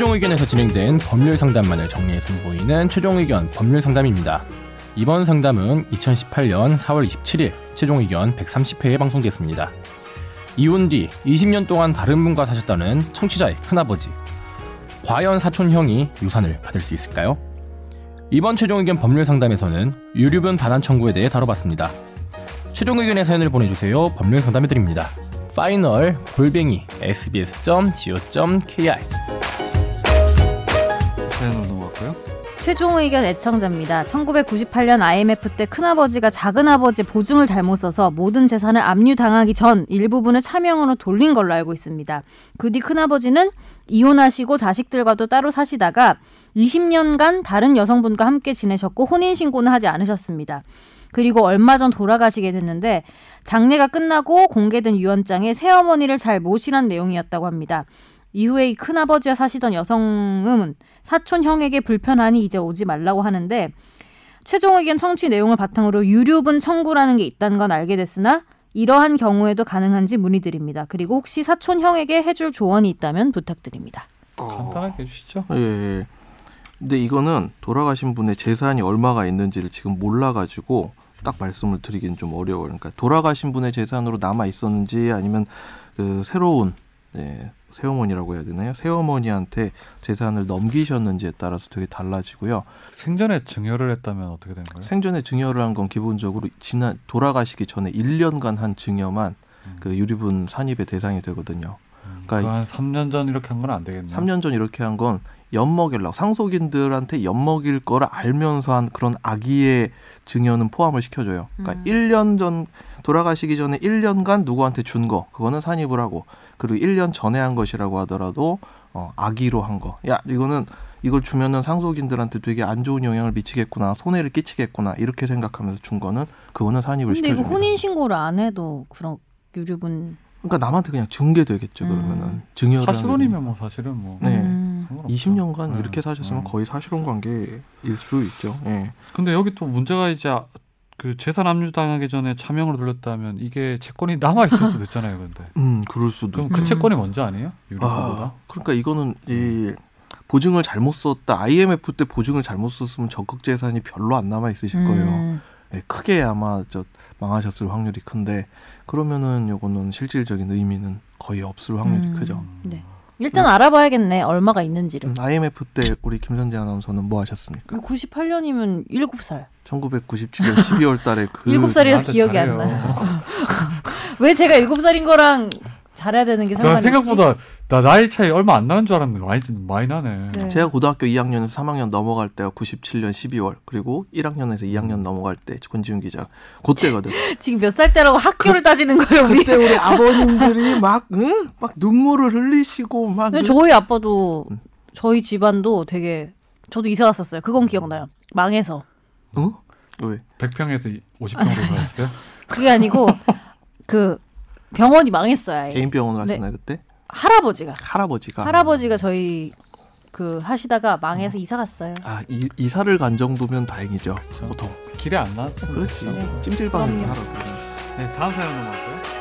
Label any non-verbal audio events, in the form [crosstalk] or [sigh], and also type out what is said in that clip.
최종 의견에서 진행된 법률 상담만을 정리해 선보이는 최종 의견 법률 상담입니다. 이번 상담은 2018년 4월 27일 최종 의견 130회에 방송됐습니다. 이혼 뒤 20년 동안 다른 분과 사셨다는 청취자의 큰아버지. 과연 사촌형이 유산을 받을 수 있을까요? 이번 최종 의견 법률 상담에서는 유류분 반환 청구에 대해 다뤄봤습니다. 최종 의견의 사연을 보내주세요. 법률 상담해드립니다. 파이널 골뱅이 sbs.co.kr 최종 의견 애청자입니다. 1998년 IMF 때 큰아버지가 작은아버지 보증을 잘못 써서 모든 재산을 압류당하기 전 일부분을 차명으로 돌린 걸로 알고 있습니다. 그 뒤 큰아버지는 이혼하시고 자식들과도 따로 사시다가 20년간 다른 여성분과 함께 지내셨고 혼인신고는 하지 않으셨습니다. 그리고 얼마 전 돌아가시게 됐는데 장례가 끝나고 공개된 유언장에 새어머니를 잘 모시란 내용이었다고 합니다. 이후에 이 큰아버지와 사시던 여성은 사촌 형에게 불편하니 이제 오지 말라고 하는데 최종 의견 청취 내용을 바탕으로 유류분 청구라는 게 있다는 건 알게 됐으나 이러한 경우에도 가능한지 문의드립니다. 그리고 혹시 사촌 형에게 해줄 조언이 있다면 부탁드립니다. 간단하게 해주시죠. 예, 예. 근데 이거는 돌아가신 분의 재산이 얼마가 있는지를 지금 몰라가지고 딱 말씀을 드리기는 좀 어려워요. 그러니까 돌아가신 분의 재산으로 남아 있었는지 아니면 그 새로운 예, 새어머니라고 해야 되나요? 새어머니한테 재산을 넘기셨는지에 따라서 되게 달라지고요. 생전에 증여를 했다면 어떻게 되는 거예요? 생전에 증여를 한 건 기본적으로 지난 돌아가시기 전에 1년간 한 증여만 음. 그 유류분 산입의 대상이 되거든요. 음, 그러니까 그한 3년 전 이렇게 한 건 안 되겠네요. 3년 전 이렇게 한 건 엿먹이려고 상속인들한테 엿먹일 거를 알면서 한 그런 악의의 증여는 포함을 시켜줘요. 그러니까 음. 1년 전 돌아가시기 전에 1년간 누구한테 준 거 그거는 산입을 하고 그리고 1년 전에 한 것이라고 하더라도 어, 악의로 한 거. 야 이거는 이걸 주면은 상속인들한테 되게 안 좋은 영향을 미치겠구나 손해를 끼치겠구나 이렇게 생각하면서 준 거는 그거는 산입을 근데 이거 시켜줍니다. 혼인 신고를 안 해도 그런 유류분 그러니까 남한테 그냥 증계되겠죠 음. 그러면은 증여를 사실혼이면 뭐 사실은 뭐 네. 음. 상관없죠. 20년간 네. 이렇게 사셨으면 음. 거의 사실혼 관계일 수 있죠. 예. 근데 여기 또 문제가 이제 아- 그 재산 압류 당하기 전에 차명으로 돌렸다면 이게 채권이 남아 있을 수도 있잖아요. 근데 [laughs] 음, 그럴 수도. 그럼 그 음. 채권이 먼저 아니에요? 유류보다? 아, 그러니까 이거는 이 보증을 잘못 썼다. IMF 때 보증을 잘못 썼으면 적극 재산이 별로 안 남아 있으실 거예요. 음. 예, 크게 아마 저 망하셨을 확률이 큰데 그러면은 요거는 실질적인 의미는 거의 없을 확률이 음. 크죠. 네. 일단 알아봐야겠네. 얼마가 있는지를. 음, IMF 때 우리 김선재 아나운서는 뭐 하셨습니까? 98년이면 7살. 1997년 12월 달에 [laughs] 그 7살이라서 나한테 기억이 안 잘해요. 나요. [laughs] 왜 제가 7살인 거랑 잘해야 되는 게나 상관이 생각보다 나 나이 차이 얼마 안 나는 줄 알았는데 많이 많이 나네. 네. 제가 고등학교 2학년에서 3학년 넘어갈 때가 97년 12월 그리고 1학년에서 2학년 넘어갈 때 권지훈 기자 그때거든. [laughs] 지금 몇 살 때라고 학교를 따지는 거예요, 우리. 그때 우리 [laughs] 아버님들이 막, 응? 막 눈물을 흘리시고 막. 근데 저희 아빠도 저희 집안도 되게 저도 이사 갔었어요. 그건 기억나요. 망해서. 응? 왜? 100평에서 50평으로 [laughs] 가였어요? 그게 아니고 그 병원이 망했어요. 아예. 개인 병원을 네. 하셨나요 그때? 할아버지가 할아버지가. 할아버지가 저희 그 하시다가 망해서 이사 갔어요. 아 이, 이사를 간 정도면 다행이죠. 보통. 길에 안 나. 그렇지. 네. 찜질방에서 그럼요. 살아. 네, 다음 사연 넘어갈까요?